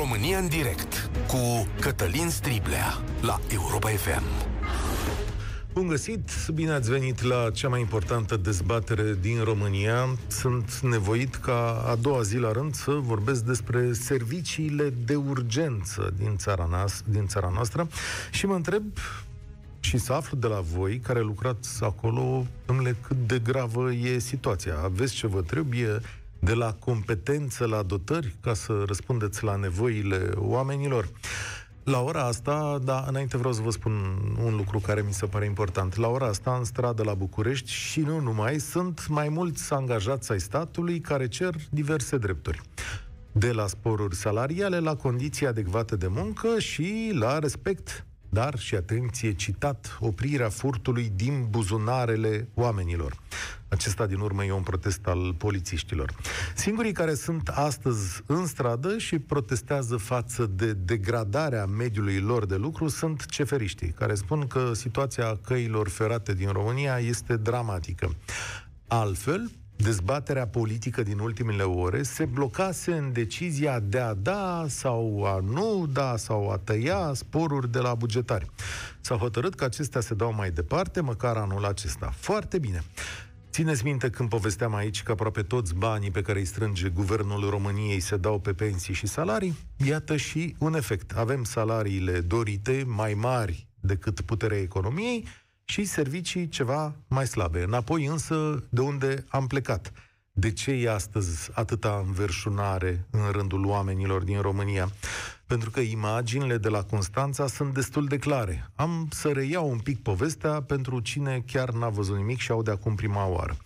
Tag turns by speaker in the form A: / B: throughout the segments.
A: România în direct cu Cătălin Striblea la Europa FM.
B: Bun găsit, bine ați venit la cea mai importantă dezbatere din România. Sunt nevoit ca a doua zi la rând să vorbesc despre serviciile de urgență din țara, nas- din țara noastră și mă întreb și să aflu de la voi, care lucrați acolo, domnule, cât de gravă e situația. Aveți ce vă trebuie de la competență la dotări ca să răspundeți la nevoile oamenilor. La ora asta, da, înainte vreau să vă spun un lucru care mi se pare important. La ora asta, în stradă la București și nu numai, sunt mai mulți angajați ai statului care cer diverse drepturi. De la sporuri salariale, la condiții adecvate de muncă și la respect dar și atenție citat oprirea furtului din buzunarele oamenilor. Acesta din urmă e un protest al polițiștilor. Singurii care sunt astăzi în stradă și protestează față de degradarea mediului lor de lucru sunt ceferiștii, care spun că situația căilor ferate din România este dramatică. Altfel, dezbaterea politică din ultimele ore se blocase în decizia de a da sau a nu da sau a tăia sporuri de la bugetari. S-a hotărât că acestea se dau mai departe, măcar anul acesta. Foarte bine. Țineți minte când povesteam aici că aproape toți banii pe care îi strânge guvernul României se dau pe pensii și salarii? Iată și un efect. Avem salariile dorite, mai mari decât puterea economiei, și servicii ceva mai slabe. Înapoi însă de unde am plecat. De ce e astăzi atâta înverșunare în rândul oamenilor din România? Pentru că imaginile de la Constanța sunt destul de clare. Am să reiau un pic povestea pentru cine chiar n-a văzut nimic și aude acum prima oară.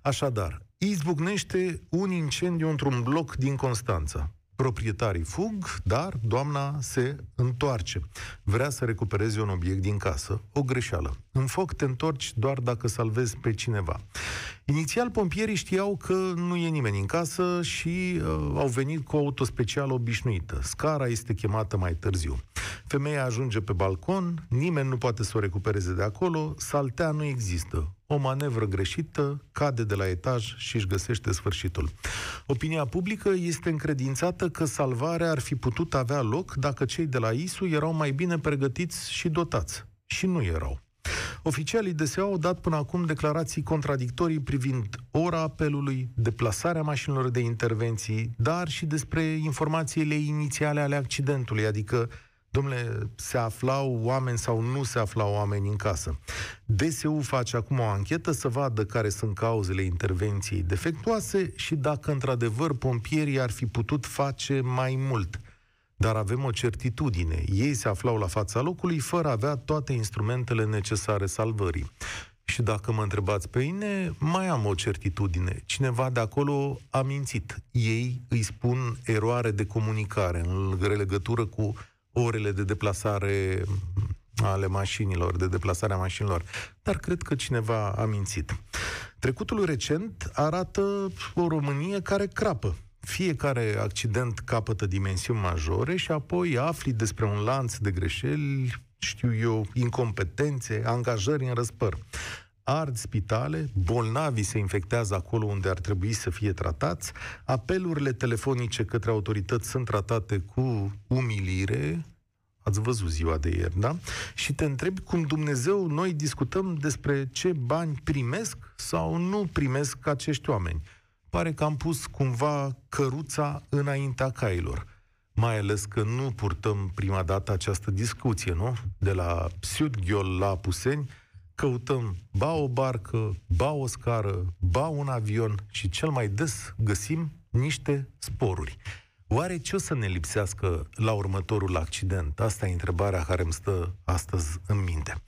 B: Așadar, izbucnește un incendiu într-un bloc din Constanța. Proprietarii fug, dar doamna se întoarce. Vrea să recupereze un obiect din casă. O greșeală. În foc te întorci doar dacă salvezi pe cineva. Inițial, pompierii știau că nu e nimeni în casă și uh, au venit cu o auto specială obișnuită. Scara este chemată mai târziu. Femeia ajunge pe balcon, nimeni nu poate să o recupereze de acolo, saltea nu există. O manevră greșită cade de la etaj și își găsește sfârșitul. Opinia publică este încredințată că salvarea ar fi putut avea loc dacă cei de la ISU erau mai bine pregătiți și dotați. Și nu erau. Oficialii DSA au dat până acum declarații contradictorii privind ora apelului, deplasarea mașinilor de intervenții, dar și despre informațiile inițiale ale accidentului, adică domnule, se aflau oameni sau nu se aflau oameni în casă. DSU face acum o anchetă să vadă care sunt cauzele intervenției defectuoase și dacă într-adevăr pompierii ar fi putut face mai mult. Dar avem o certitudine. Ei se aflau la fața locului fără a avea toate instrumentele necesare salvării. Și dacă mă întrebați pe mine, mai am o certitudine. Cineva de acolo a mințit. Ei îi spun eroare de comunicare în legătură cu orele de deplasare ale mașinilor, de deplasarea mașinilor. Dar cred că cineva a mințit. Trecutul recent arată o Românie care crapă. Fiecare accident capătă dimensiuni majore și apoi afli despre un lanț de greșeli, știu eu, incompetențe, angajări în răspăr. Ard spitale, bolnavii se infectează acolo unde ar trebui să fie tratați, apelurile telefonice către autorități sunt tratate cu umilire, Ați văzut ziua de ieri, da? Și te întrebi cum Dumnezeu noi discutăm despre ce bani primesc sau nu primesc acești oameni. Pare că am pus cumva căruța înaintea cailor. Mai ales că nu purtăm prima dată această discuție, nu? De la Siudghiol la Puseni, căutăm ba o barcă, ba o scară, ba un avion și cel mai des găsim niște sporuri. Oare ce o să ne lipsească la următorul accident? Asta e întrebarea care îmi stă astăzi în minte.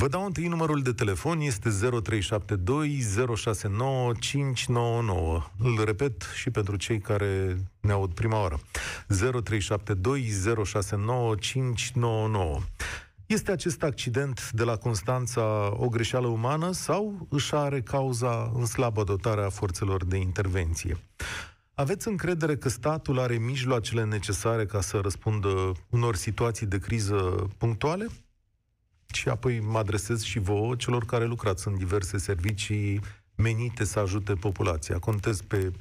B: Vă dau întâi numărul de telefon, este 0372 069 599. Îl repet și pentru cei care ne aud prima oară. 0372 069 599. Este acest accident de la Constanța o greșeală umană sau își are cauza în slabă dotare a forțelor de intervenție? Aveți încredere că statul are mijloacele necesare ca să răspundă unor situații de criză punctuale? Și apoi mă adresez și vouă, celor care lucrați în diverse servicii menite să ajute populația. Contez pe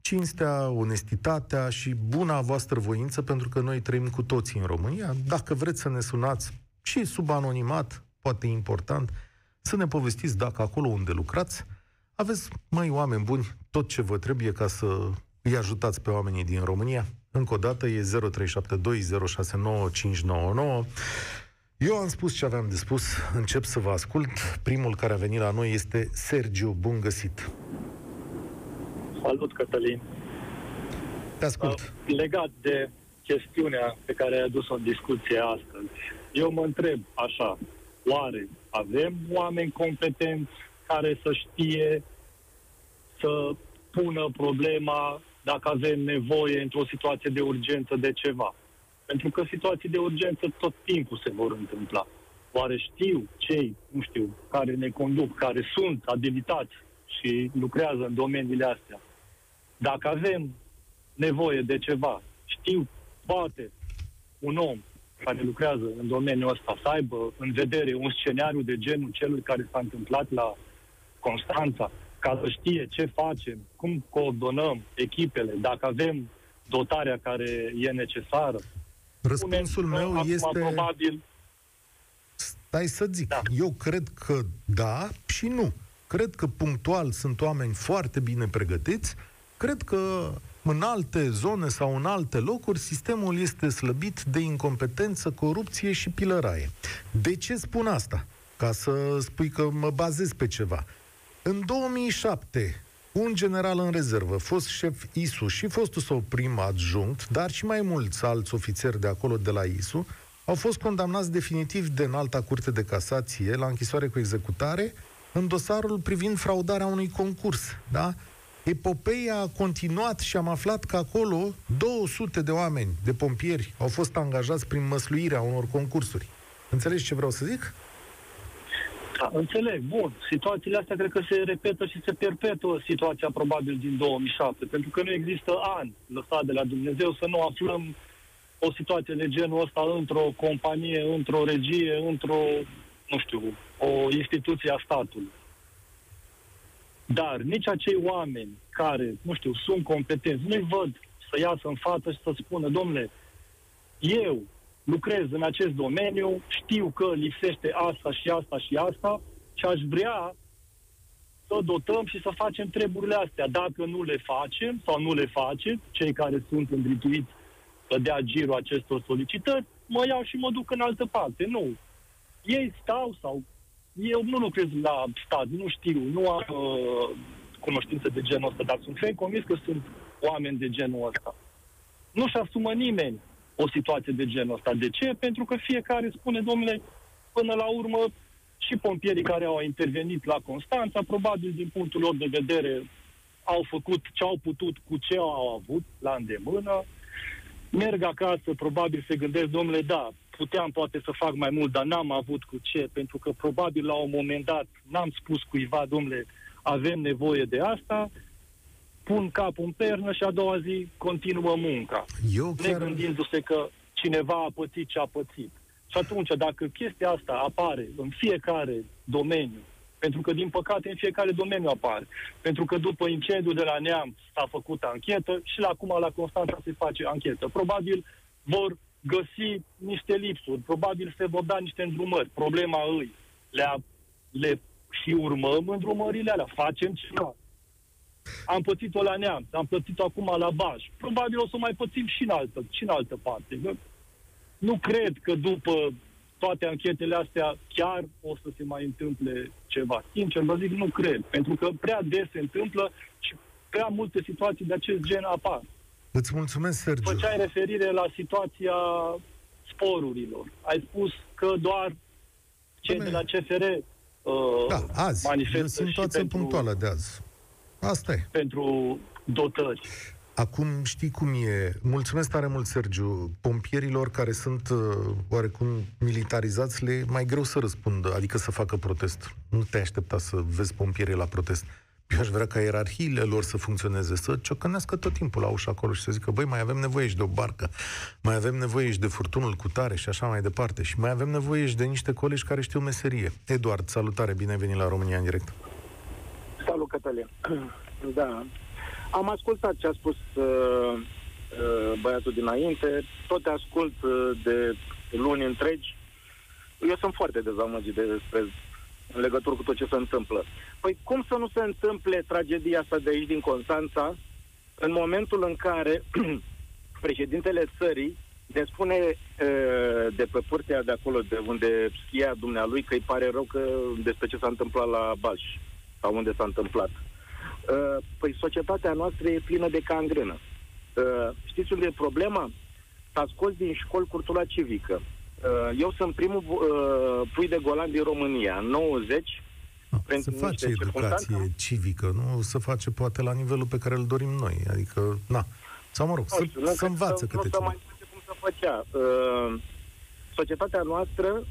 B: cinstea, onestitatea și buna voastră voință, pentru că noi trăim cu toții în România. Dacă vreți să ne sunați și sub anonimat, poate important, să ne povestiți dacă acolo unde lucrați, aveți, mai oameni buni, tot ce vă trebuie ca să îi ajutați pe oamenii din România. Încă o dată e 0372069599. Eu am spus ce aveam de spus, încep să vă ascult. Primul care a venit la noi este Sergiu, bun găsit.
C: Salut, Cătălin.
B: Te ascult.
C: Uh, legat de chestiunea pe care ai adus-o în discuție astăzi, eu mă întreb așa, oare avem oameni competenți care să știe să pună problema dacă avem nevoie într-o situație de urgență de ceva? Pentru că situații de urgență tot timpul se vor întâmpla. Oare știu cei, nu știu, care ne conduc, care sunt abilitați și lucrează în domeniile astea? Dacă avem nevoie de ceva, știu, poate un om care lucrează în domeniul ăsta să aibă în vedere un scenariu de genul celui care s-a întâmplat la Constanța, ca să știe ce facem, cum coordonăm echipele, dacă avem dotarea care e necesară.
B: Răspunsul meu este... Probabil... Stai să zic. Da. Eu cred că da și nu. Cred că punctual sunt oameni foarte bine pregătiți. Cred că în alte zone sau în alte locuri, sistemul este slăbit de incompetență, corupție și pilăraie. De ce spun asta? Ca să spui că mă bazez pe ceva. În 2007, un general în rezervă, fost șef ISU și fostul său prim adjunct, dar și mai mulți alți ofițeri de acolo de la ISU, au fost condamnați definitiv de înalta curte de casație la închisoare cu executare în dosarul privind fraudarea unui concurs. Da? Epopeia a continuat și am aflat că acolo 200 de oameni, de pompieri, au fost angajați prin măsluirea unor concursuri. Înțelegi ce vreau să zic?
C: Da, înțeleg. Bun. Situațiile astea cred că se repetă și se perpetuă situația probabil din 2007, pentru că nu există ani lăsat de la Dumnezeu să nu aflăm o situație de genul ăsta într-o companie, într-o regie, într-o, nu știu, o instituție a statului. Dar nici acei oameni care, nu știu, sunt competenți, nu-i văd să iasă în față și să spună, domnule, eu lucrez în acest domeniu, știu că lipsește asta și asta și asta și aș vrea să dotăm și să facem treburile astea. Dacă nu le facem sau nu le faceți, cei care sunt îndrituiți să dea girul acestor solicitări, mă iau și mă duc în altă parte. Nu. Ei stau sau... Eu nu lucrez la stat, nu știu, nu am uh, cunoștință de genul ăsta, dar sunt ferm convins că sunt oameni de genul ăsta. Nu-și asumă nimeni o situație de genul ăsta. De ce? Pentru că fiecare spune, domnule, până la urmă, și pompierii care au intervenit la Constanța, probabil din punctul lor de vedere, au făcut ce au putut cu ce au avut la îndemână, merg acasă, probabil se gândesc, domnule, da, puteam poate să fac mai mult, dar n-am avut cu ce, pentru că probabil la un moment dat n-am spus cuiva, domnule, avem nevoie de asta, pun capul în pernă și a doua zi continuă munca.
B: Eu chiar...
C: Negândindu-se că cineva a pățit ce a pățit. Și atunci, dacă chestia asta apare în fiecare domeniu, pentru că, din păcate, în fiecare domeniu apare. Pentru că după incendiul de la Neam s-a făcut anchetă și la acum la Constanța se face anchetă. Probabil vor găsi niște lipsuri, probabil se vor da niște îndrumări. Problema îi le, le și urmăm îndrumările alea, facem ceva. Am pățit-o la Neam, am pățit-o acum la Baj. Probabil o să mai pățim și în altă, și în altă parte. Nu cred că după toate anchetele astea chiar o să se mai întâmple ceva. Sincer, vă zic, nu cred. Pentru că prea des se întâmplă și prea multe situații de acest gen apar.
B: Îți mulțumesc, Sergiu.
C: Făceai referire la situația sporurilor. Ai spus că doar cei de la CFR uh,
B: da, azi. manifestă e o situație pentru... punctuală de azi. Asta e.
C: Pentru dotări.
B: Acum știi cum e. Mulțumesc tare mult, Sergiu. Pompierilor care sunt uh, oarecum militarizați, le mai greu să răspundă, adică să facă protest. Nu te aștepta să vezi pompieri la protest. Eu aș vrea ca ierarhiile lor să funcționeze, să ciocănească tot timpul la ușa acolo și să zică, băi, mai avem nevoie și de o barcă, mai avem nevoie și de furtunul cu tare și așa mai departe. Și mai avem nevoie și de niște colegi care știu meserie. Eduard, salutare, bine ai venit la România în direct.
D: Salut, Cătălin. Da. Am ascultat ce a spus uh, uh, băiatul dinainte, tot te ascult uh, de luni întregi. Eu sunt foarte dezamăgit despre în legătură cu tot ce se întâmplă. Păi cum să nu se întâmple tragedia asta de aici din Constanța în momentul în care președintele țării ne spune uh, de pe pârtea de acolo, de unde schia dumnealui, că îi pare rău că despre ce s-a întâmplat la Balș, sau unde s-a întâmplat. Uh, păi societatea noastră e plină de cangrenă. Uh, știți unde e problema? S-a scos din școli cultura civică. Uh, eu sunt primul uh, pui de golan din România. În 90,
B: no, se face educație civică, nu se face poate la nivelul pe care îl dorim noi. Adică, na. Sau mă rog, să, știu, să învață câte
D: ceva. mai cum să făcea. Uh, societatea noastră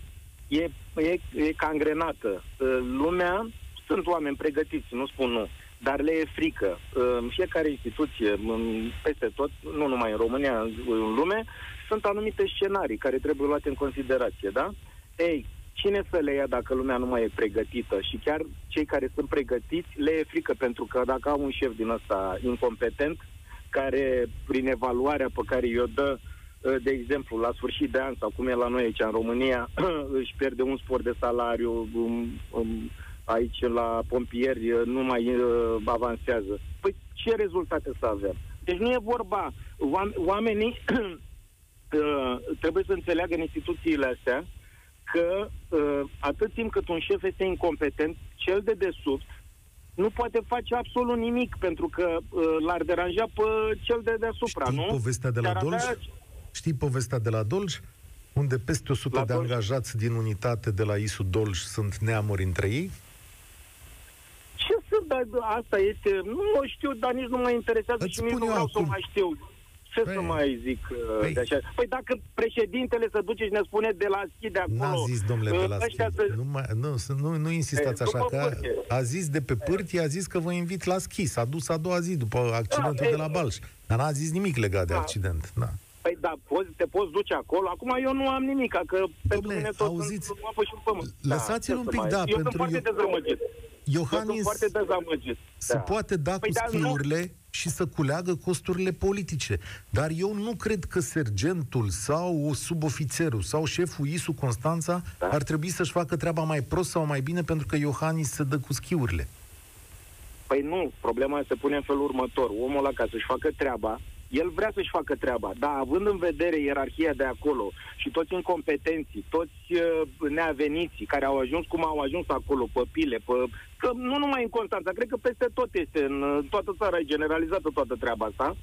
D: e, e, e cangrenată. Uh, lumea, sunt oameni pregătiți, nu spun nu, dar le e frică. Uh, în fiecare instituție, în, peste tot, nu numai în România, în lume, sunt anumite scenarii care trebuie luate în considerație, da? Ei, cine să le ia dacă lumea nu mai e pregătită? Și chiar cei care sunt pregătiți le e frică, pentru că dacă au un șef din ăsta incompetent, care prin evaluarea pe care i-o dă, ă, de exemplu, la sfârșit de an sau cum e la noi aici în România, își pierde un spor de salariu, aici la pompieri ă, nu mai ă, avansează. Păi ce rezultate să avem? Deci nu e vorba, oamenii trebuie să înțeleagă în instituțiile astea că atât timp cât un șef este incompetent, cel de desubt nu poate face absolut nimic, pentru că uh, l-ar deranja pe cel de deasupra,
B: Știi
D: nu?
B: povestea de la Dolj? Avea... Știi povestea de la Dolj? Unde peste 100 la de Dolj? angajați din unitate de la ISU Dolj sunt neamuri între ei?
D: Ce să, dar asta este, nu știu, dar nici nu mă interesează Îți și nici nu vreau acum. să mai știu. Ce păi, să mai zic uh, păi, de așa? Păi dacă președintele se duce și ne spune de la schi de acolo...
B: N-a zis, domnule, de la uh, schi. Să... Nu, mai, nu, nu, nu insistați e, așa, că a, a zis de pe pârtie, a zis că vă invit la schi. S-a dus a doua zi după accidentul da, de la Balș. Dar n-a zis nimic legat de da. accident. Da.
D: Păi da, poți, te poți duce acolo. Acum eu nu am nimic, că Dom'le, pentru mine tot
B: auziți,
D: sunt apă și pământ.
B: Lăsați-l da, un pic, da,
D: eu
B: pentru...
D: Sunt foarte eu... dezamăgit.
B: Iohannis eu sunt
D: foarte dezamăgit.
B: se da. poate da păi cu da, schiurile nu și să culeagă costurile politice. Dar eu nu cred că sergentul sau subofițerul sau șeful ISU Constanța da? ar trebui să-și facă treaba mai prost sau mai bine pentru că Iohannis se dă cu schiurile.
D: Păi nu, problema se pune în felul următor. Omul ăla ca să-și facă treaba, el vrea să-și facă treaba, dar având în vedere ierarhia de acolo și toți incompetenții, toți uh, neaveniții care au ajuns cum au ajuns acolo, pe pile, pe... Că nu numai în Constanța, cred că peste tot este, în toată țara e generalizată toată treaba asta.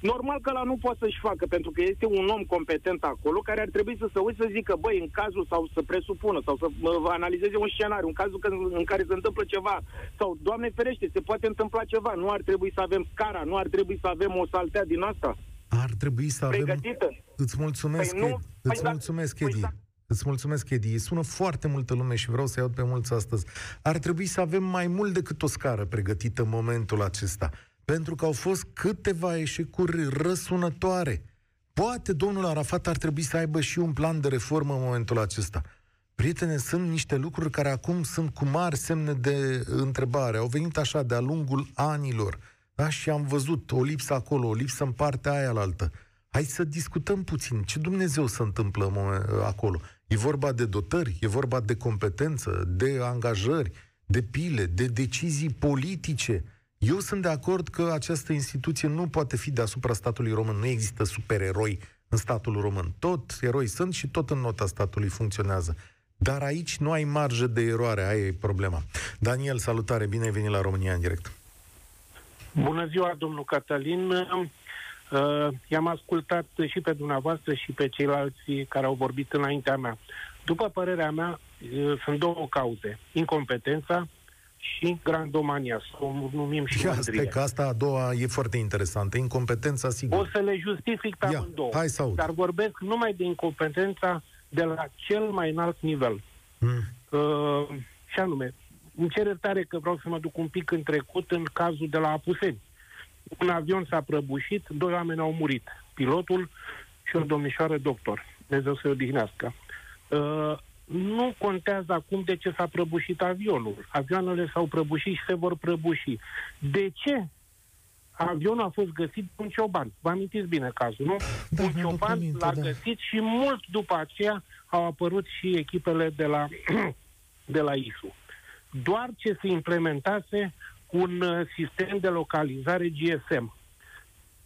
D: Normal că la nu poate să-și facă, pentru că este un om competent acolo care ar trebui să se uite să zică, băi, în cazul sau să presupună sau să uh, analizeze un scenariu, în cazul când, în care se întâmplă ceva sau, Doamne ferește, se poate întâmpla ceva, nu ar trebui să avem scara, nu ar trebui să avem o saltea din asta.
B: Ar trebui să avem...
D: Pregătită.
B: Îți mulțumesc, păi nu, Ed. Îți păi mulțumesc, da, Edi. Păi da. Îți mulțumesc, Edi. Sună foarte multă lume și vreau să iau pe mulți astăzi. Ar trebui să avem mai mult decât o scară pregătită în momentul acesta pentru că au fost câteva eșecuri răsunătoare. Poate domnul Arafat ar trebui să aibă și un plan de reformă în momentul acesta. Prietene, sunt niște lucruri care acum sunt cu mari semne de întrebare. Au venit așa de-a lungul anilor. Da? Și am văzut o lipsă acolo, o lipsă în partea aia la altă. Hai să discutăm puțin. Ce Dumnezeu se întâmplă acolo? E vorba de dotări, e vorba de competență, de angajări, de pile, de decizii politice. Eu sunt de acord că această instituție nu poate fi deasupra statului român. Nu există supereroi în statul român. Tot eroi sunt și tot în nota statului funcționează. Dar aici nu ai marjă de eroare, aia e problema. Daniel, salutare, bine ai venit la România în direct.
E: Bună ziua, domnul Catalin. Uh, i-am ascultat și pe dumneavoastră și pe ceilalți care au vorbit înaintea mea. După părerea mea, uh, sunt două cauze. Incompetența și grandomania, să o numim și
B: mândrie. că asta a doua e foarte interesantă, incompetența sigur.
E: O să le justific pe amândouă,
B: hai să aud.
E: dar vorbesc numai de incompetența de la cel mai înalt nivel. Mm. Uh, și anume, îmi cer tare că vreau să mă duc un pic în trecut în cazul de la Apuseni. Un avion s-a prăbușit, doi oameni au murit, pilotul și o domnișoară doctor. Dumnezeu să-i odihnească. Uh, nu contează acum de ce s-a prăbușit avionul. Avioanele s-au prăbușit și se vor prăbuși. De ce avionul a fost găsit un cioban. Vă amintiți bine cazul, nu?
B: Da,
E: un cioban minte, l-a da. găsit și mult după aceea au apărut și echipele de la, de la ISU. Doar ce se implementase un uh, sistem de localizare GSM.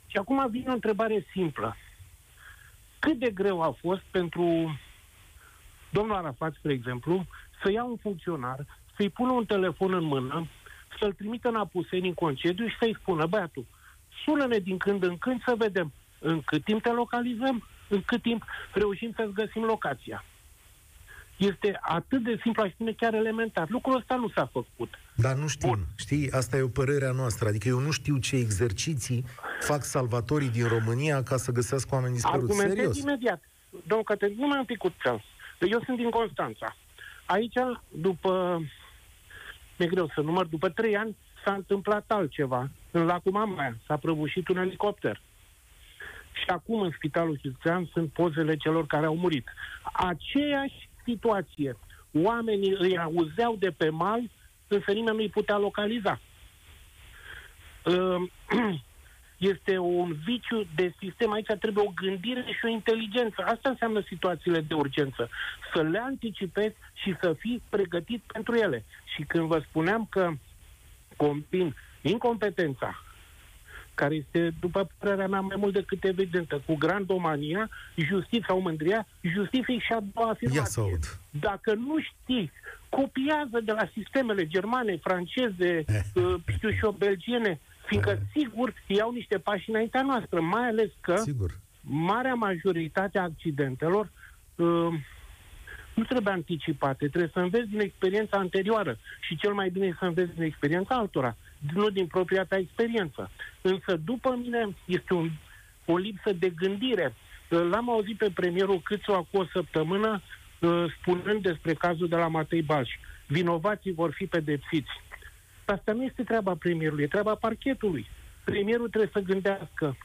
E: Și acum vine o întrebare simplă. Cât de greu a fost pentru domnul Arafat, spre exemplu, să ia un funcționar, să-i pună un telefon în mână, să-l trimită în Apuseni în concediu și să-i spună, băiatul, sună-ne din când în când să vedem în cât timp te localizăm, în cât timp reușim să-ți găsim locația. Este atât de simplu, aș spune chiar elementar. Lucrul ăsta nu s-a făcut.
B: Dar nu știm, Bun. știi, asta e o părere a noastră. Adică eu nu știu ce exerciții fac salvatorii din România ca să găsească oameni dispăruți.
E: Argumentez
B: Serios.
E: imediat. Domnul Cătălin, numai un pic cu ceas. Eu sunt din Constanța. Aici, după, mi-e greu să număr, după trei ani s-a întâmplat altceva. În lacul Mamaia s-a prăbușit un elicopter. Și acum în spitalul județean sunt pozele celor care au murit. Aceeași situație. Oamenii îi auzeau de pe mal, însă nimeni nu-i putea localiza. Este un viciu de sistem. Aici trebuie o gândire și o inteligență. Asta înseamnă situațiile de urgență. Să le anticipezi și să fii pregătit pentru ele. Și când vă spuneam că combin incompetența, care este, după părerea mea, mai mult decât evidentă, cu grandomania, justiție sau mândria, justific și a doua afirmație. Dacă nu știți, copiază de la sistemele germane, franceze, eh. uh, știu și eu, belgiene, fiindcă, eh. sigur, iau niște pași înaintea noastră, mai ales că sigur. marea majoritate a accidentelor uh, nu trebuie anticipate, trebuie să înveți din experiența anterioară și cel mai bine e să înveți din experiența altora, nu din propria ta experiență. Însă, după mine, este un, o lipsă de gândire. L-am auzit pe premierul Câțu acum o săptămână uh, spunând despre cazul de la Matei Balș. Vinovații vor fi pedepsiți. Asta nu este treaba premierului, e treaba parchetului. Premierul trebuie să gândească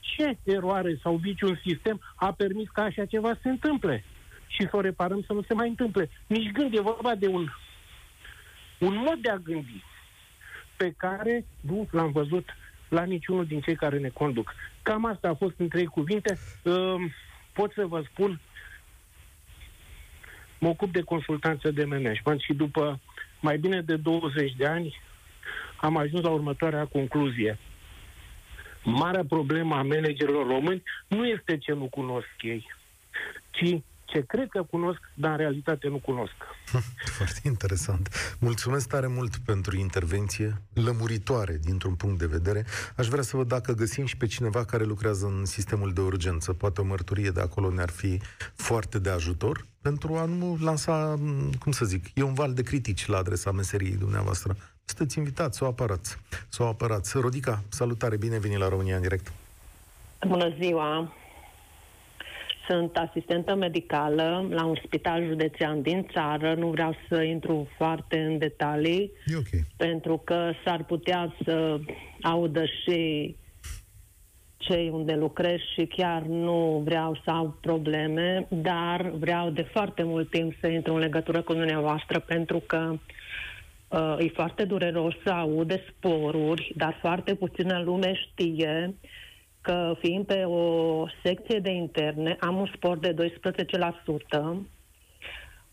E: ce eroare sau viciu în sistem a permis ca așa ceva să se întâmple și să o reparăm să nu se mai întâmple. Nici gând, e vorba de un, un mod de a gândi pe care nu l-am văzut la niciunul din cei care ne conduc. Cam asta a fost în trei cuvinte. Uh, pot să vă spun, mă ocup de consultanță de management și după mai bine de 20 de ani am ajuns la următoarea concluzie. Marea problemă a managerilor români nu este ce nu cunosc ei, ci ce cred că cunosc, dar în realitate nu cunosc.
B: Foarte interesant. Mulțumesc tare mult pentru intervenție lămuritoare dintr-un punct de vedere. Aș vrea să văd dacă găsim și pe cineva care lucrează în sistemul de urgență. Poate o mărturie de acolo ne-ar fi foarte de ajutor pentru a nu lansa, cum să zic, e un val de critici la adresa meseriei dumneavoastră. Sunteți invitați să o apărați. Să o apărați. Rodica, salutare, bine venit la România în direct.
F: Bună ziua! Sunt asistentă medicală la un spital județean din țară. Nu vreau să intru foarte în detalii,
B: okay.
F: pentru că s-ar putea să audă și cei unde lucrez și chiar nu vreau să au probleme, dar vreau de foarte mult timp să intru în legătură cu dumneavoastră pentru că uh, e foarte dureros să aude sporuri, dar foarte puțină lume știe că fiind pe o secție de interne, am un spor de 12%,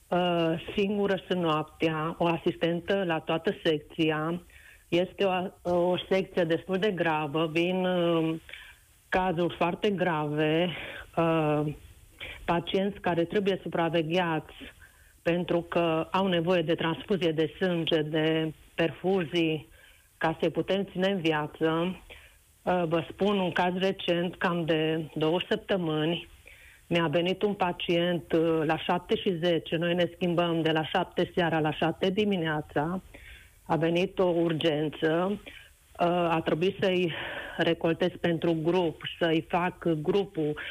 F: uh, singură sunt noaptea, o asistentă la toată secția, este o, o secție destul de gravă, vin uh, cazuri foarte grave, uh, pacienți care trebuie supravegheați pentru că au nevoie de transfuzie de sânge, de perfuzii, ca să-i putem ține în viață. Uh, vă spun un caz recent, cam de două săptămâni, mi-a venit un pacient uh, la 7 și 10, noi ne schimbăm de la 7 seara la 7 dimineața, a venit o urgență, uh, a trebuit să-i recoltez pentru grup, să-i fac grupul, Uh,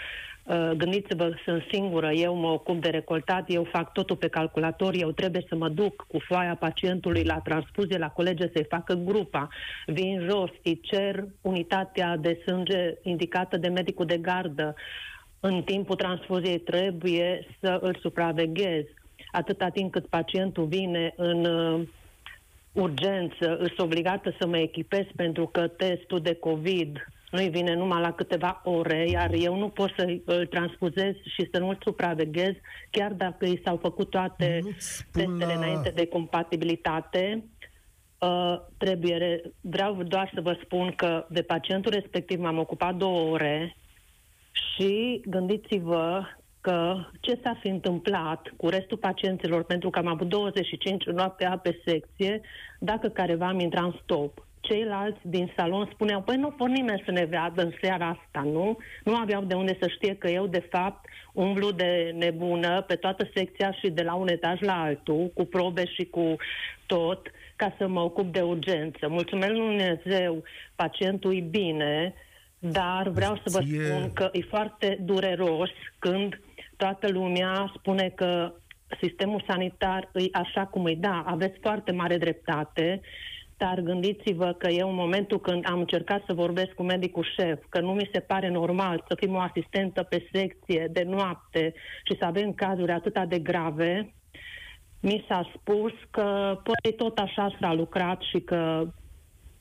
F: gândiți-vă, sunt singură, eu mă ocup de recoltat, eu fac totul pe calculator, eu trebuie să mă duc cu foaia pacientului la transfuzie, la colege să-i facă grupa. Vin jos, îi cer unitatea de sânge indicată de medicul de gardă. În timpul transfuziei trebuie să îl supraveghez. Atâta timp cât pacientul vine în uh, urgență, sunt obligată să mă echipez pentru că testul de COVID nu-i vine numai la câteva ore, iar eu nu pot să îl transpuzez și să nu-l supraveghez, chiar dacă i s-au făcut toate testele la... înainte de compatibilitate. Uh, trebuie, vreau doar să vă spun că de pacientul respectiv m-am ocupat două ore și gândiți-vă că ce s-a fi întâmplat cu restul pacienților, pentru că am avut 25 noaptea pe secție, dacă careva am intrat în stop ceilalți din salon spuneau, păi nu pot nimeni să ne vadă în seara asta, nu? Nu aveau de unde să știe că eu, de fapt, umblu de nebună pe toată secția și de la un etaj la altul, cu probe și cu tot, ca să mă ocup de urgență. Mulțumesc lui Dumnezeu, pacientul e bine, dar vreau să vă spun că e foarte dureros când toată lumea spune că sistemul sanitar e așa cum e. Da, aveți foarte mare dreptate dar gândiți-vă că eu în momentul când am încercat să vorbesc cu medicul șef, că nu mi se pare normal să fim o asistentă pe secție de noapte și să avem cazuri atât de grave, mi s-a spus că păi tot așa s-a lucrat și că...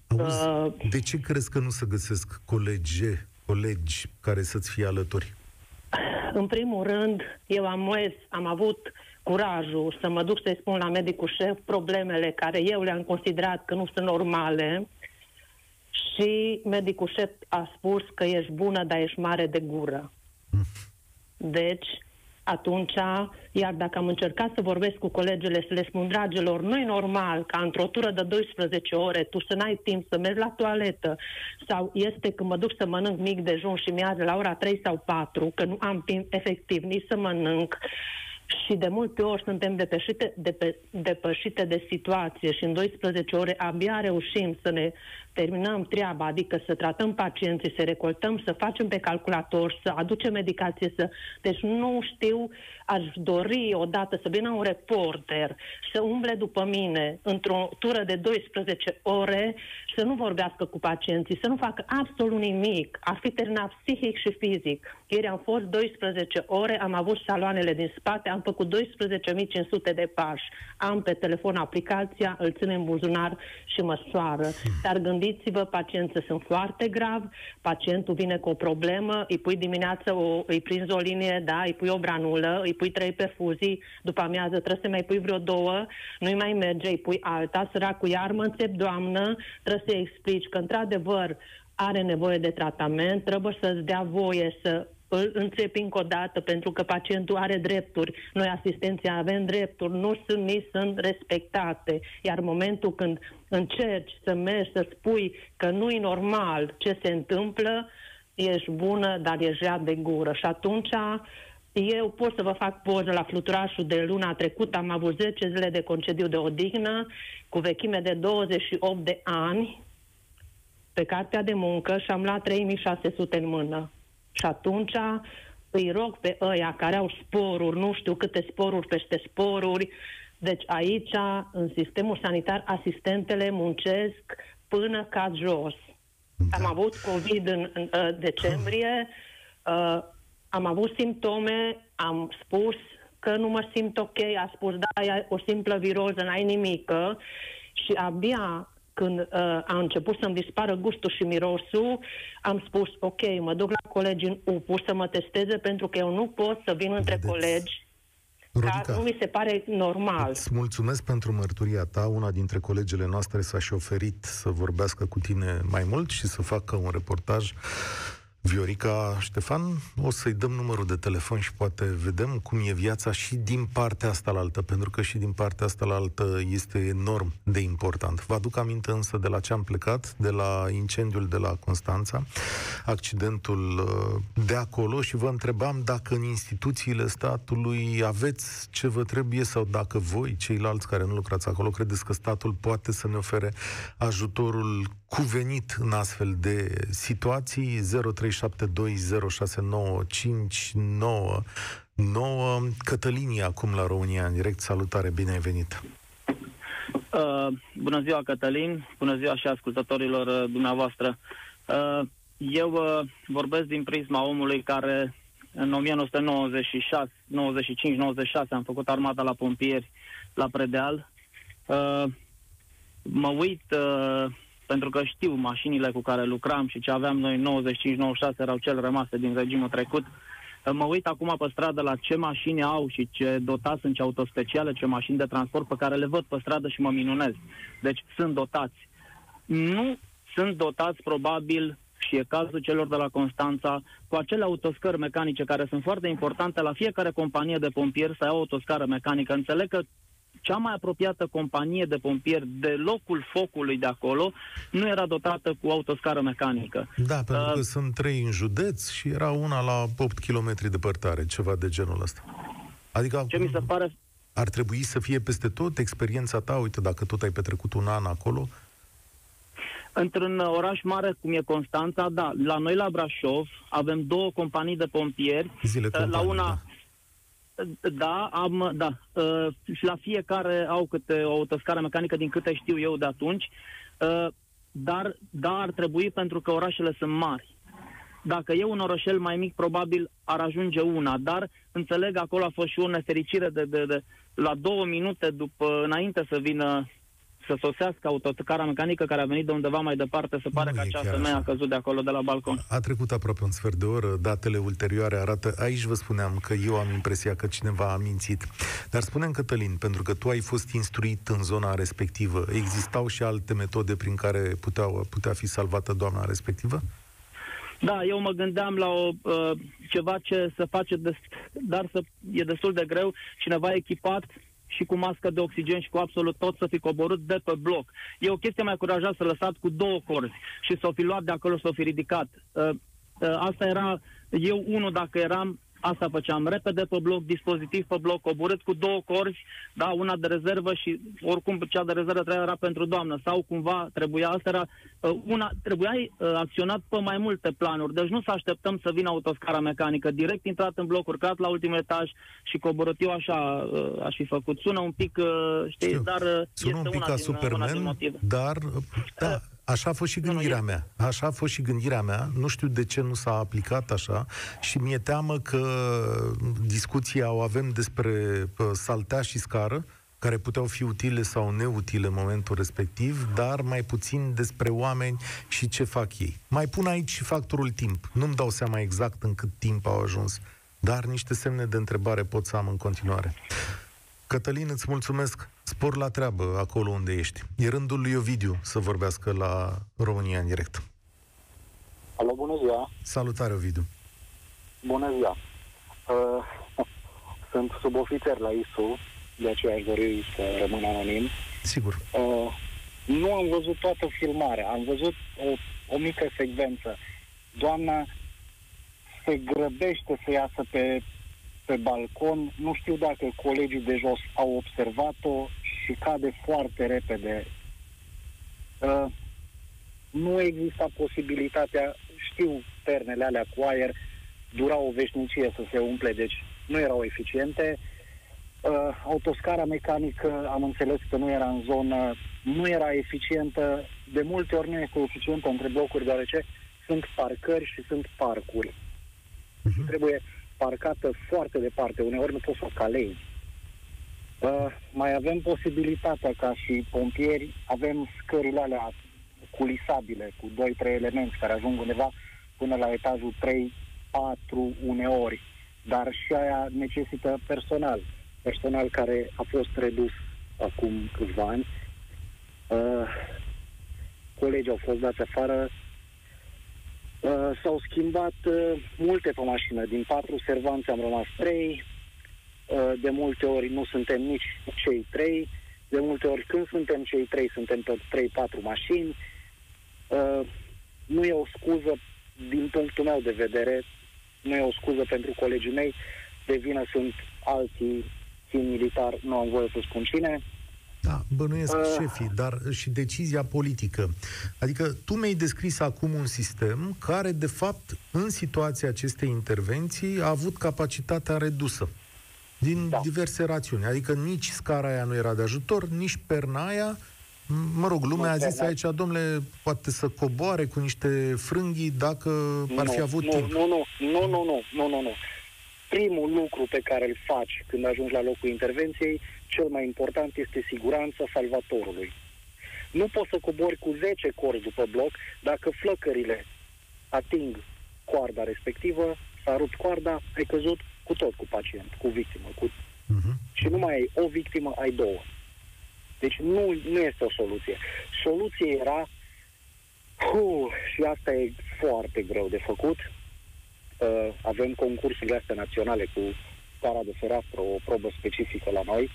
B: Auzi, uh, de ce crezi că nu se găsesc colegi, colegi care să-ți fie alături?
F: În primul rând, eu am, am avut curajul să mă duc să-i spun la medicul șef problemele care eu le-am considerat că nu sunt normale și medicul șef a spus că ești bună, dar ești mare de gură. Deci, atunci, iar dacă am încercat să vorbesc cu colegele, să le spun, dragilor, nu e normal ca într-o tură de 12 ore tu să n-ai timp să mergi la toaletă sau este că mă duc să mănânc mic dejun și mi la ora 3 sau 4, că nu am timp efectiv nici să mănânc, și de multe ori suntem depășite de, pe, depășite de situație și în 12 ore abia reușim să ne terminăm treaba, adică să tratăm pacienții, să recoltăm, să facem pe calculator, să aducem medicație, să... Deci nu știu, aș dori odată să vină un reporter să umble după mine într-o tură de 12 ore, să nu vorbească cu pacienții, să nu facă absolut nimic. Ar fi terminat psihic și fizic. Ieri am fost 12 ore, am avut saloanele din spate, am făcut 12.500 de pași. Am pe telefon aplicația, îl țin în buzunar și măsoară. Dar gândiți-vă, pacienții sunt foarte grav, pacientul vine cu o problemă, îi pui dimineața, o, îi prinzi o linie, da, îi pui o branulă, îi pui trei perfuzii, după amiază trebuie să mai pui vreo două, nu-i mai merge, îi pui alta, săracul iar mă înțep, doamnă, trebuie să-i explici că într-adevăr are nevoie de tratament, trebuie să-ți dea voie să îl înțepi încă o dată, pentru că pacientul are drepturi. Noi, asistenții, avem drepturi, nu sunt nici sunt respectate. Iar momentul când încerci să mergi să spui că nu e normal ce se întâmplă, ești bună, dar ești rea de gură. Și atunci eu pot să vă fac poză la fluturașul de luna trecută. Am avut 10 zile de concediu de odihnă cu vechime de 28 de ani pe cartea de muncă și am luat 3600 în mână. Și atunci îi rog pe ăia care au sporuri, nu știu câte sporuri peste sporuri, deci aici, în sistemul sanitar, asistentele muncesc până ca jos. Da. Am avut COVID în, în uh, decembrie, uh, am avut simptome, am spus că nu mă simt ok, a spus da, e o simplă viroză, n-ai nimică și abia când uh, a început să-mi dispară gustul și mirosul, am spus, ok, mă duc la colegi în UPU să mă testeze pentru că eu nu pot să vin între Vedeți. colegi Rodica, nu mi se pare normal.
B: Îți mulțumesc pentru mărturia ta. Una dintre colegele noastre s-a și oferit să vorbească cu tine mai mult și să facă un reportaj Viorica Ștefan, o să-i dăm numărul de telefon și poate vedem cum e viața și din partea asta la altă, pentru că și din partea asta la altă este enorm de important. Vă aduc aminte însă de la ce am plecat, de la incendiul de la Constanța, accidentul uh, de acolo și vă întrebam dacă în instituțiile statului aveți ce vă trebuie sau dacă voi, ceilalți care nu lucrați acolo, credeți că statul poate să ne ofere ajutorul cuvenit în astfel de situații 0372069599 Cătălinii acum la România în direct. Salutare, bine ai venit!
G: Uh, bună ziua, Cătălin! Bună ziua și ascultătorilor uh, dumneavoastră! Uh, eu uh, vorbesc din prisma omului care în 1996, 95-96 am făcut armata la pompieri la Predeal. Uh, mă uit, uh, pentru că știu mașinile cu care lucram și ce aveam noi 95-96 erau cele rămase din regimul trecut, Mă uit acum pe stradă la ce mașini au și ce dotați sunt, ce autospeciale, ce mașini de transport pe care le văd pe stradă și mă minunez. Deci sunt dotați. Nu sunt dotați probabil și e cazul celor de la Constanța, cu acele autoscări mecanice care sunt foarte importante la fiecare companie de pompieri să ai o autoscară mecanică. Înțeleg că cea mai apropiată companie de pompieri de locul focului de acolo nu era dotată cu autoscară mecanică.
B: Da, pentru uh, că sunt trei în județ și era una la 8 km departare, ceva de genul ăsta. Adică
G: ce mi se pare...
B: ar trebui să fie peste tot experiența ta, uite, dacă tot ai petrecut un an acolo,
G: Într-un oraș mare cum e Constanța, da, la noi la Brașov avem două companii de pompieri.
B: Zile companii, la una, da.
G: Da, am, da. Uh, și la fiecare au câte o autoscară mecanică, din câte știu eu de atunci. Uh, dar, da, ar trebui pentru că orașele sunt mari. Dacă e un orășel mai mic, probabil ar ajunge una, dar înțeleg acolo a fost și o nefericire de, de, de la două minute după, înainte să vină să sosească autocara mecanică care a venit de undeva mai departe, se pare nu că acea femeie a căzut de acolo, de la balcon.
B: A trecut aproape un sfert de oră, datele ulterioare arată, aici vă spuneam că eu am impresia că cineva a mințit. Dar spunem, Cătălin, pentru că tu ai fost instruit în zona respectivă, existau și alte metode prin care puteau, putea fi salvată doamna respectivă?
G: Da, eu mă gândeam la o, uh, ceva ce se face, des, dar să, e destul de greu, cineva echipat și cu mască de oxigen și cu absolut tot să fi coborât de pe bloc. E o chestie mai curajoasă să lăsat cu două corzi și să o fi luat de acolo, să o fi ridicat. Uh, uh, asta era, eu unul dacă eram, Asta făceam repede pe bloc, dispozitiv pe bloc, coborât cu două corzi, da, una de rezervă și oricum cea de rezervă era pentru doamnă sau cumva trebuia, asta era, uh, una, trebuia uh, acționat pe mai multe planuri. Deci nu să așteptăm să vină autoscara mecanică, direct intrat în bloc, urcat la ultimul etaj și coborât eu așa uh, aș fi făcut. Sună un pic, știi, Știu. dar
B: Sună
G: este
B: un pic
G: una
B: ca
G: din,
B: Superman,
G: una din motive.
B: dar da, Așa a fost și gândirea mea. Așa a fost și gândirea mea. Nu știu de ce nu s-a aplicat așa și mi-e teamă că discuția o avem despre saltea și scară, care puteau fi utile sau neutile în momentul respectiv, dar mai puțin despre oameni și ce fac ei. Mai pun aici și factorul timp. Nu-mi dau seama exact în cât timp au ajuns, dar niște semne de întrebare pot să am în continuare. Cătălin, îți mulțumesc. Spor la treabă acolo unde ești. E rândul lui Ovidiu să vorbească la România în direct.
H: Alo, bună ziua!
B: Salutare, Ovidiu!
H: Bună ziua! Uh, sunt subofițer la ISU, de aceea aș dori să rămân anonim.
B: Sigur.
H: Uh, nu am văzut toată filmarea, am văzut o, o mică secvență. Doamna se grăbește să iasă pe pe balcon. Nu știu dacă colegii de jos au observat-o și cade foarte repede. Uh, nu exista posibilitatea, știu pernele alea cu aer, dura o veșnicie să se umple, deci nu erau eficiente. Uh, autoscara mecanică, am înțeles că nu era în zonă, nu era eficientă, de multe ori nu este eficientă între blocuri, deoarece sunt parcări și sunt parcuri. Uh-huh. Trebuie parcată foarte departe, uneori nu poți să o calezi. Uh, mai avem posibilitatea ca și pompieri, avem scările alea culisabile cu 2-3 elemente care ajung undeva până la etajul 3, 4 uneori, dar și aia necesită personal. Personal care a fost redus acum câțiva ani. Uh, colegii au fost dați afară, Uh, s-au schimbat uh, multe pe mașină. Din patru servanți am rămas trei. Uh, de multe ori nu suntem nici cei trei. De multe ori când suntem cei trei, suntem pe trei, patru mașini. Uh, nu e o scuză, din punctul meu de vedere, nu e o scuză pentru colegii mei. De vină sunt alții, țin militar, nu am voie să spun cine.
B: Da, bănuiesc uh. șefii, dar și decizia politică. Adică tu mi-ai descris acum un sistem care, de fapt, în situația acestei intervenții, a avut capacitatea redusă. Din da. diverse rațiuni. Adică nici scara aia nu era de ajutor, nici perna aia. Mă rog, lumea nu, a zis aici, domnule, poate să coboare cu niște frânghii dacă nu, ar fi avut
H: nu,
B: timp.
H: Nu, nu, nu, nu, nu, nu, nu, nu. Primul lucru pe care îl faci când ajungi la locul intervenției cel mai important este siguranța salvatorului. Nu poți să cobori cu 10 corzi după bloc dacă flăcările ating coarda respectivă, s-a rupt coarda, ai căzut cu tot cu pacient, cu victimă. Cu... Uh-huh. Și nu mai ai o victimă, ai două. Deci nu, nu este o soluție. Soluția era, uh, și asta e foarte greu de făcut, uh, avem concursurile astea naționale cu scara de fereastră, o probă specifică la noi,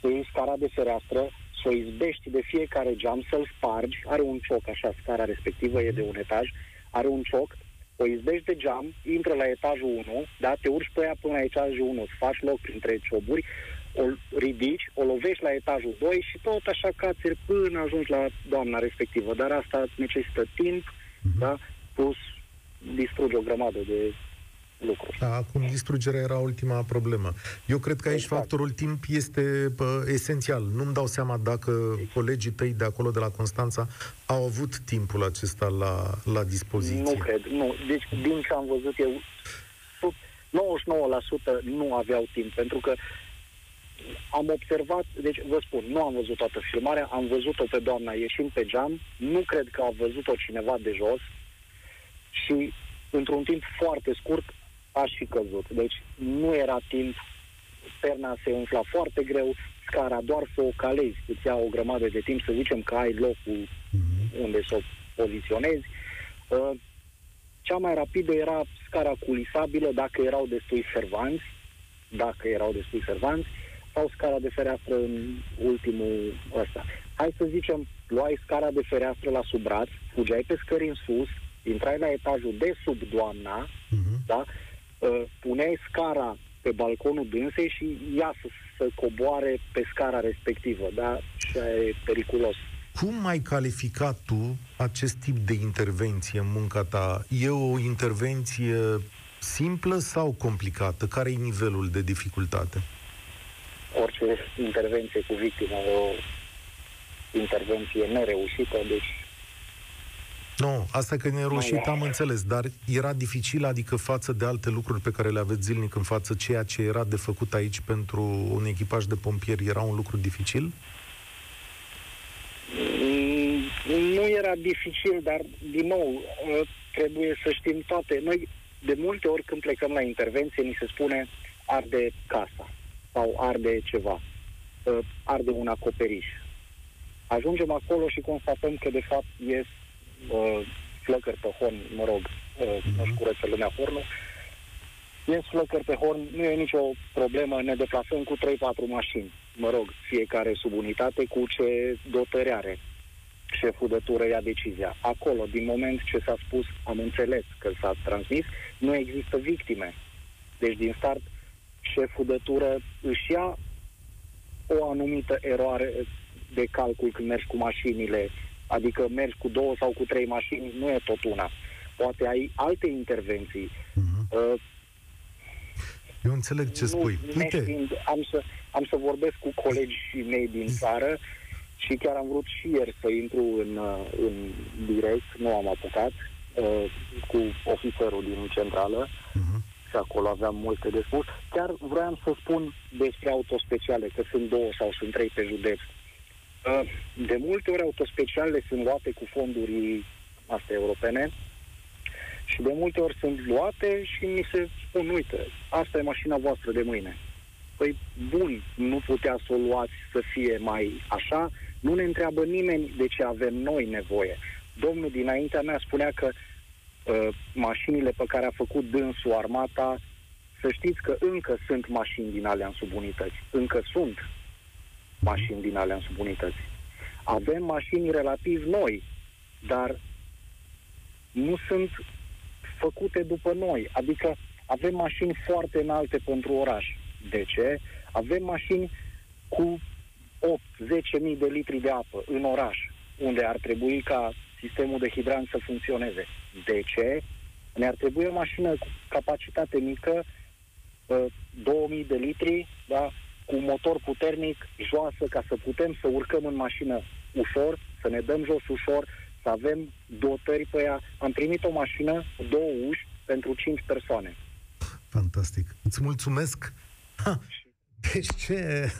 H: să iei scara de fereastră, să o izbești de fiecare geam, să-l spargi, are un cioc așa, scara respectivă e de un etaj, are un cioc, o izbești de geam, intră la etajul 1, da, te urci pe ea până la etajul 1, îți faci loc printre cioburi, o ridici, o lovești la etajul 2 și tot așa cațeri până ajungi la doamna respectivă. Dar asta necesită timp, uh-huh. da, plus distruge o grămadă de lucruri.
B: Da, acum distrugerea era ultima problemă. Eu cred că aici exact. factorul timp este pă, esențial. Nu-mi dau seama dacă colegii tăi de acolo, de la Constanța, au avut timpul acesta la, la dispoziție.
H: Nu cred, nu. Deci, din ce am văzut eu, 99% nu aveau timp, pentru că am observat, deci vă spun, nu am văzut toată filmarea, am văzut-o pe doamna ieșind pe geam, nu cred că a văzut-o cineva de jos și într-un timp foarte scurt aș fi căzut. Deci nu era timp, perna se umfla foarte greu, scara doar să o calezi, îți ia o grămadă de timp, să zicem că ai locul uh-huh. unde să o poziționezi. Uh, cea mai rapidă era scara culisabilă dacă erau destui servanți, dacă erau destui servanți, sau scara de fereastră în ultimul ăsta. Hai să zicem, luai scara de fereastră la sub braț, fugeai pe scări în sus, intrai la etajul de sub doamna, uh-huh. da? Uh, puneai scara pe balconul dânsei și ea să, să coboare pe scara respectivă, da? Și e periculos.
B: Cum ai calificat tu acest tip de intervenție în munca ta? E o intervenție simplă sau complicată? Care e nivelul de dificultate?
H: Orice intervenție cu victimă e o intervenție nereușită, deci
B: nu, asta că ne rușit am înțeles, dar era dificil, adică față de alte lucruri pe care le aveți zilnic în față, ceea ce era de făcut aici pentru un echipaj de pompieri era un lucru dificil?
H: Mm, nu era dificil, dar, din nou, ă, trebuie să știm toate. Noi, de multe ori, când plecăm la intervenție, ni se spune arde casa sau arde ceva, ă, arde un acoperiș. Ajungem acolo și constatăm că, de fapt, este uh, flăcări pe horn, mă rog, uh, mm-hmm. nu curăță lumea hornul, ies flăcări pe horn, nu e nicio problemă, ne deplasăm cu 3-4 mașini, mă rog, fiecare sub unitate cu ce dotări are. Șeful de tură ia decizia. Acolo, din moment ce s-a spus, am înțeles că s-a transmis, nu există victime. Deci, din start, șeful de tură își ia o anumită eroare de calcul când mergi cu mașinile, Adică mergi cu două sau cu trei mașini, nu e tot una. Poate ai alte intervenții. Uh-huh. Uh,
B: Eu înțeleg ce spui. Uite.
H: Neștiind, am, să, am să vorbesc cu colegii mei din țară și chiar am vrut și ieri să intru în, uh, în direct, nu am apucat, uh, cu ofițerul din centrală uh-huh. și acolo aveam multe de spus. Chiar vreau să spun despre autospeciale, că sunt două sau sunt trei pe județ. Uh, de multe ori autospecialele sunt luate cu fonduri astea europene și de multe ori sunt luate și mi se spun, uite, asta e mașina voastră de mâine. Păi bun, nu putea să o luați să fie mai așa, nu ne întreabă nimeni de ce avem noi nevoie. Domnul dinaintea mea spunea că uh, mașinile pe care a făcut dânsul armata, să știți că încă sunt mașini din alea în subunități. Încă sunt mașini din alea în subunități. Avem mașini relativ noi, dar nu sunt făcute după noi. Adică avem mașini foarte înalte pentru oraș. De ce? Avem mașini cu 8-10.000 de litri de apă în oraș, unde ar trebui ca sistemul de hidrant să funcționeze. De ce? Ne-ar trebui o mașină cu capacitate mică, 2000 uh, de litri, da, cu un motor puternic, joasă, ca să putem să urcăm în mașină ușor, să ne dăm jos ușor, să avem dotări pe ea. Am primit o mașină, două uși, pentru cinci persoane.
B: Fantastic. Îți mulțumesc. Ha. Deci ce,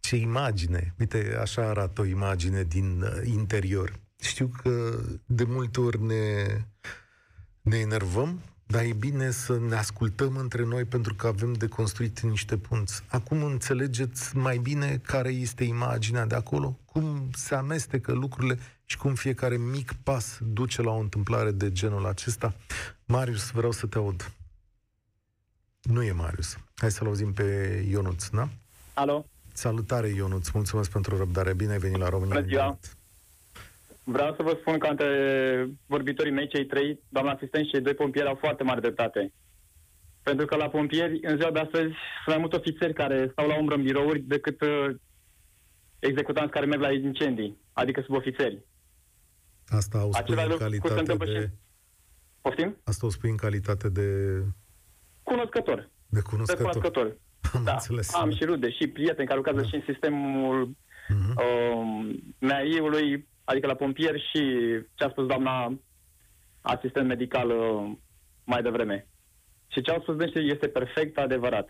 B: ce imagine. Uite, așa arată o imagine din uh, interior. Știu că de multe ori ne, ne enervăm, dar e bine să ne ascultăm între noi pentru că avem de construit niște punți. Acum înțelegeți mai bine care este imaginea de acolo, cum se amestecă lucrurile și cum fiecare mic pas duce la o întâmplare de genul acesta. Marius, vreau să te aud. Nu e Marius. Hai să-l auzim pe Ionuț, da?
I: Alo.
B: Salutare, Ionuț. Mulțumesc pentru răbdare. Bine ai venit la România.
I: Bună ziua. Vreau să vă spun că între vorbitorii mei, cei trei, doamna asistent și cei doi pompieri au foarte mare dreptate. Pentru că la pompieri, în ziua de astăzi, sunt mai mulți ofițeri care stau la umbră în birouri decât uh, executanți care merg la incendii, adică subofițeri.
B: Asta o spui în calitate de... Și...
I: Poftim?
B: Asta o spui în calitate de...
I: Cunoscător.
B: De cunoscător. De cunoscător.
I: Am da. înțeles. Am și rude și prieteni care lucrează da. și în sistemul uh-huh. uh, MAI-ului, adică la pompieri și ce a spus doamna asistent medical uh, mai devreme. Și ce au spus dânsi este perfect adevărat.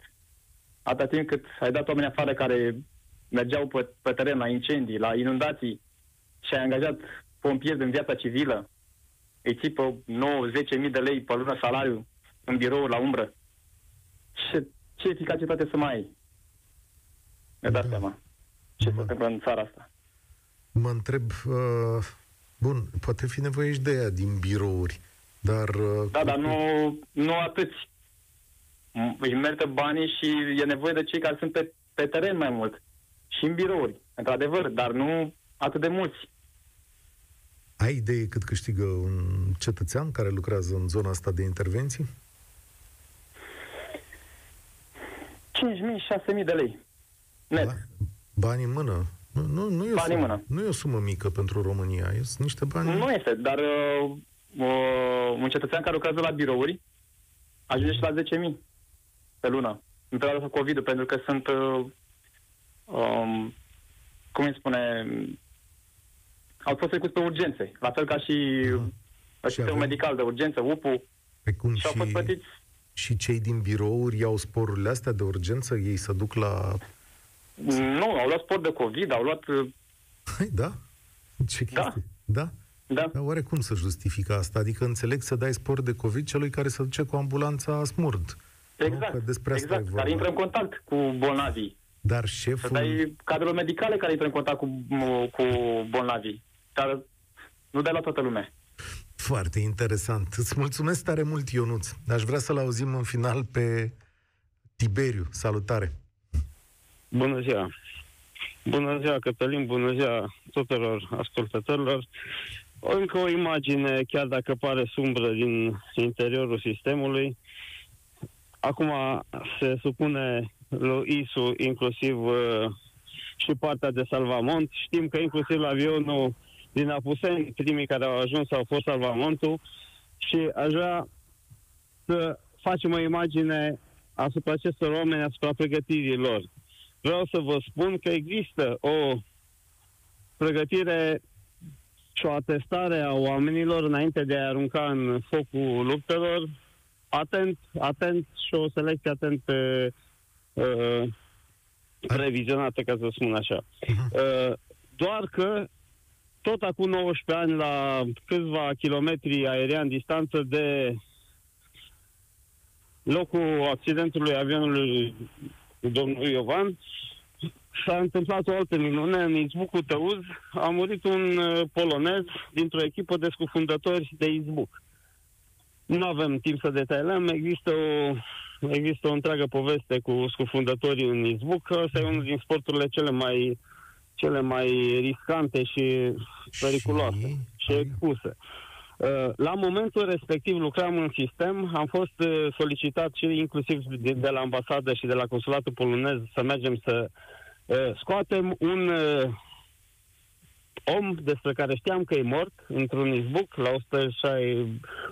I: Atâta timp cât ai dat oameni afară care mergeau pe, pe teren la incendii, la inundații și ai angajat pompieri din viața civilă, îi ții pe 9-10 mii de lei pe lună salariu în birou la umbră. Ce, ce eficacitate să mai ai? Ne dați da. seama. Ce se întâmplă în țara asta?
B: Mă întreb, uh, bun, poate fi nevoie și de ea din birouri, dar... Uh,
I: da, dar nu, nu atâți. Își merită banii și e nevoie de cei care sunt pe, pe teren mai mult. Și în birouri, într-adevăr, dar nu atât de mulți.
B: Ai idee cât câștigă un cetățean care lucrează în zona asta de intervenții?
I: 5.000-6.000 de lei. Net. Ba,
B: bani în mână. Nu, nu, nu, e bani sumă, mână. nu e o sumă mică pentru România, sunt niște bani...
I: Nu este, dar uh, uh, un cetățean care lucrează la birouri ajunge și la 10.000 pe lună, în perioada COVID, pentru că sunt, uh, um, cum îi spune, au fost trecuți pe urgențe, la fel ca și uh, sistemul medical de urgență, UPU,
B: pe cum și, și au fost plătiți. Și cei din birouri iau sporurile astea de urgență? Ei să duc la...
I: Nu, au luat spor de COVID, au luat... Uh,
B: hai, da? Ce da. chestie? Da. da?
I: Da.
B: Dar oare cum să justifică asta? Adică înțeleg să dai spor de COVID celui care se duce cu ambulanța smurd.
I: Exact, nu? despre asta exact. care intră în contact cu bolnavii.
B: Dar șeful... Să
I: dai cadrele medicale care intră în contact cu, cu bolnavii. Dar nu dai la toată lumea.
B: Foarte interesant. Îți mulțumesc tare mult, Ionuț. Aș vrea să-l auzim în final pe Tiberiu. Salutare!
J: Bună ziua! Bună ziua, Cătălin, bună ziua tuturor ascultătorilor. Încă o imagine, chiar dacă pare sumbră din interiorul sistemului. Acum se supune lui ISU inclusiv uh, și partea de salvamont. Știm că inclusiv avionul din Apuseni, primii care au ajuns au fost salvamontul și aș vrea să facem o imagine asupra acestor oameni, asupra pregătirii lor. Vreau să vă spun că există o pregătire și o atestare a oamenilor înainte de a arunca în focul luptelor, atent, atent și o selecție atent uh, revizionată, ca să spun așa. Uh, doar că tot acum 19 ani, la câțiva kilometri aerian distanță de locul accidentului avionului domnului Iovan, s-a întâmplat o altă minune. În Izbucul Tăuz a murit un uh, polonez dintr-o echipă de scufundători de Izbuc. Nu avem timp să detailăm, există o, există o întreagă poveste cu scufundătorii în Izbuc. Asta e unul din sporturile cele mai cele mai riscante și periculoase și, și expuse. Uh, la momentul respectiv lucram în sistem, am fost uh, solicitat și inclusiv de, de la ambasadă și de la consulatul polonez să mergem să uh, scoatem un om despre care știam că e mort într-un izbuc la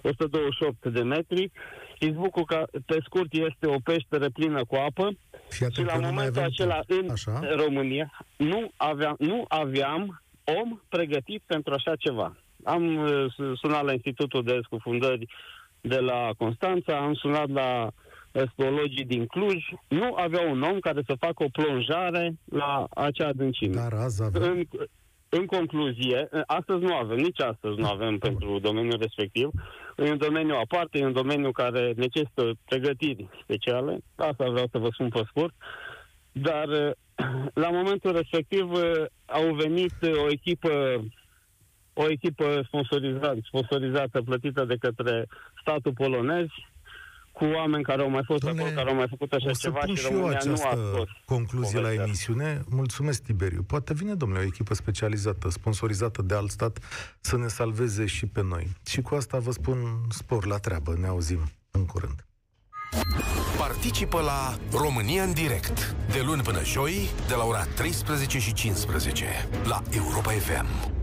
J: 128 de metri. Izbucul, ca, pe scurt, este o peșteră plină cu apă și la momentul acela în așa? România nu aveam, nu aveam om pregătit pentru așa ceva. Am uh, sunat la Institutul de Scufundări de la Constanța, am sunat la spologii din Cluj nu aveau un om care să facă o plonjare la acea adâncime.
B: Dar azi avem.
J: În, în concluzie, astăzi nu avem, nici astăzi nu avem pentru domeniul respectiv. E un domeniu aparte, e un domeniu care necesită pregătiri speciale. Asta vreau să vă spun pe scurt. Dar la momentul respectiv au venit o echipă o echipă sponsorizată, sponsorizată, plătită de către statul polonez, cu oameni care au mai fost Doamne, acolo, care au mai făcut așa ceva și, și România nu a scos.
B: concluzie la emisiune. Mulțumesc, Tiberiu. Poate vine, domnule, o echipă specializată, sponsorizată de alt stat, să ne salveze și pe noi. Și cu asta vă spun spor la treabă. Ne auzim în curând.
A: Participă la România în direct, de luni până joi, de la ora 13 și 15, la Europa FM.